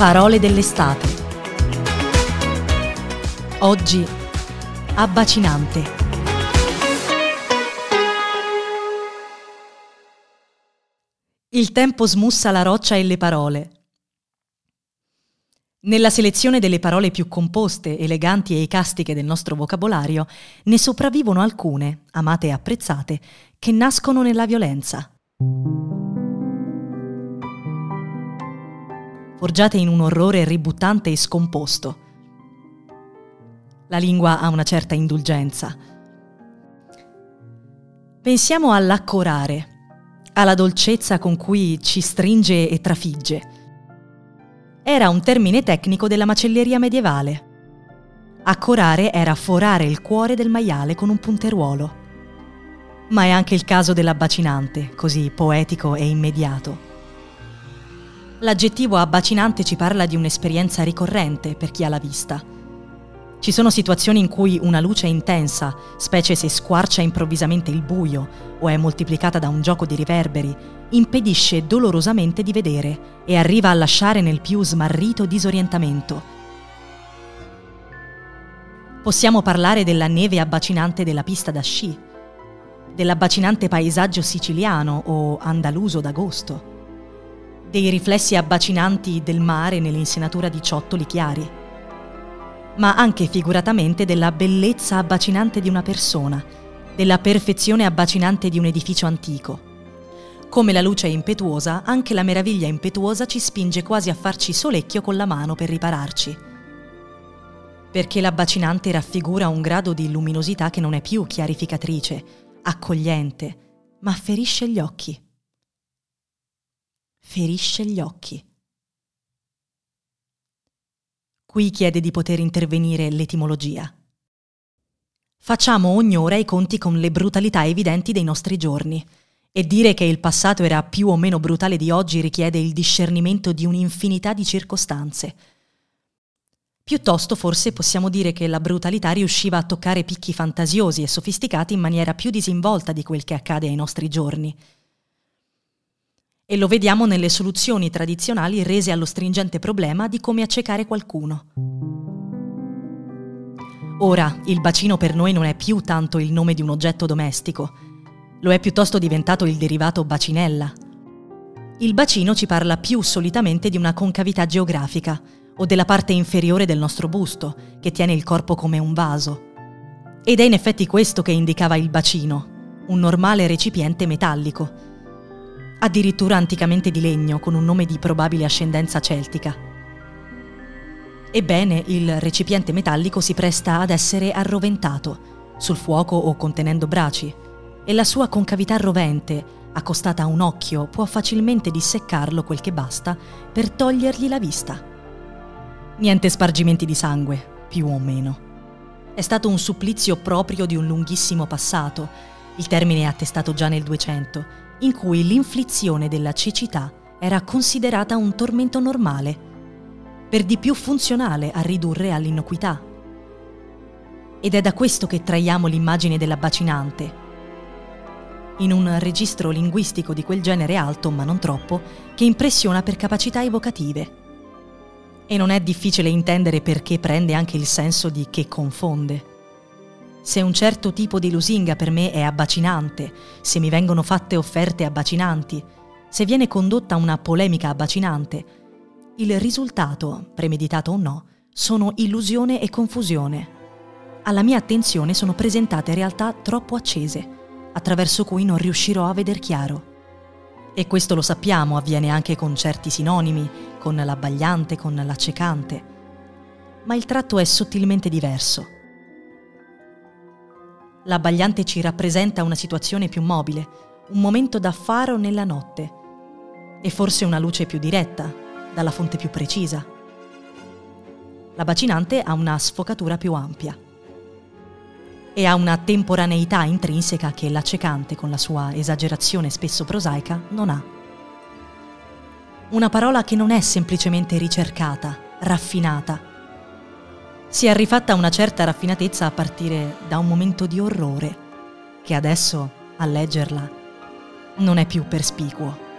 Parole dell'estate. Oggi abbacinante. Il tempo smussa la roccia e le parole. Nella selezione delle parole più composte, eleganti e icastiche del nostro vocabolario, ne sopravvivono alcune, amate e apprezzate, che nascono nella violenza. Forgiate in un orrore ributtante e scomposto. La lingua ha una certa indulgenza. Pensiamo all'accorare, alla dolcezza con cui ci stringe e trafigge. Era un termine tecnico della macelleria medievale. Accorare era forare il cuore del maiale con un punteruolo. Ma è anche il caso dell'abbacinante, così poetico e immediato. L'aggettivo abbacinante ci parla di un'esperienza ricorrente per chi ha la vista. Ci sono situazioni in cui una luce intensa, specie se squarcia improvvisamente il buio o è moltiplicata da un gioco di riverberi, impedisce dolorosamente di vedere e arriva a lasciare nel più smarrito disorientamento. Possiamo parlare della neve abbacinante della pista da sci, dell'abbacinante paesaggio siciliano o andaluso d'agosto dei riflessi abbacinanti del mare nell'insenatura di ciottoli chiari, ma anche figuratamente della bellezza abbacinante di una persona, della perfezione abbacinante di un edificio antico. Come la luce è impetuosa, anche la meraviglia impetuosa ci spinge quasi a farci solecchio con la mano per ripararci. Perché l'abbacinante raffigura un grado di luminosità che non è più chiarificatrice, accogliente, ma ferisce gli occhi ferisce gli occhi. Qui chiede di poter intervenire l'etimologia. Facciamo ogni ora i conti con le brutalità evidenti dei nostri giorni, e dire che il passato era più o meno brutale di oggi richiede il discernimento di un'infinità di circostanze. Piuttosto forse possiamo dire che la brutalità riusciva a toccare picchi fantasiosi e sofisticati in maniera più disinvolta di quel che accade ai nostri giorni e lo vediamo nelle soluzioni tradizionali rese allo stringente problema di come accecare qualcuno. Ora, il bacino per noi non è più tanto il nome di un oggetto domestico, lo è piuttosto diventato il derivato bacinella. Il bacino ci parla più solitamente di una concavità geografica o della parte inferiore del nostro busto, che tiene il corpo come un vaso. Ed è in effetti questo che indicava il bacino, un normale recipiente metallico, addirittura anticamente di legno con un nome di probabile ascendenza celtica. Ebbene, il recipiente metallico si presta ad essere arroventato, sul fuoco o contenendo braci, e la sua concavità rovente, accostata a un occhio, può facilmente disseccarlo quel che basta per togliergli la vista. Niente spargimenti di sangue, più o meno. È stato un supplizio proprio di un lunghissimo passato, il termine è attestato già nel 200, in cui l'inflizione della cecità era considerata un tormento normale, per di più funzionale a ridurre all'innocuità. Ed è da questo che traiamo l'immagine della bacinante, in un registro linguistico di quel genere alto, ma non troppo, che impressiona per capacità evocative. E non è difficile intendere perché prende anche il senso di che confonde. Se un certo tipo di lusinga per me è abbacinante, se mi vengono fatte offerte abbacinanti, se viene condotta una polemica abbacinante, il risultato, premeditato o no, sono illusione e confusione. Alla mia attenzione sono presentate realtà troppo accese, attraverso cui non riuscirò a veder chiaro. E questo lo sappiamo, avviene anche con certi sinonimi, con l'abbagliante, con l'accecante. Ma il tratto è sottilmente diverso. L'abbagliante ci rappresenta una situazione più mobile, un momento da faro nella notte e forse una luce più diretta, dalla fonte più precisa. La bacinante ha una sfocatura più ampia e ha una temporaneità intrinseca che l'accecante, con la sua esagerazione spesso prosaica, non ha. Una parola che non è semplicemente ricercata, raffinata. Si è rifatta una certa raffinatezza a partire da un momento di orrore, che adesso, a leggerla, non è più perspicuo.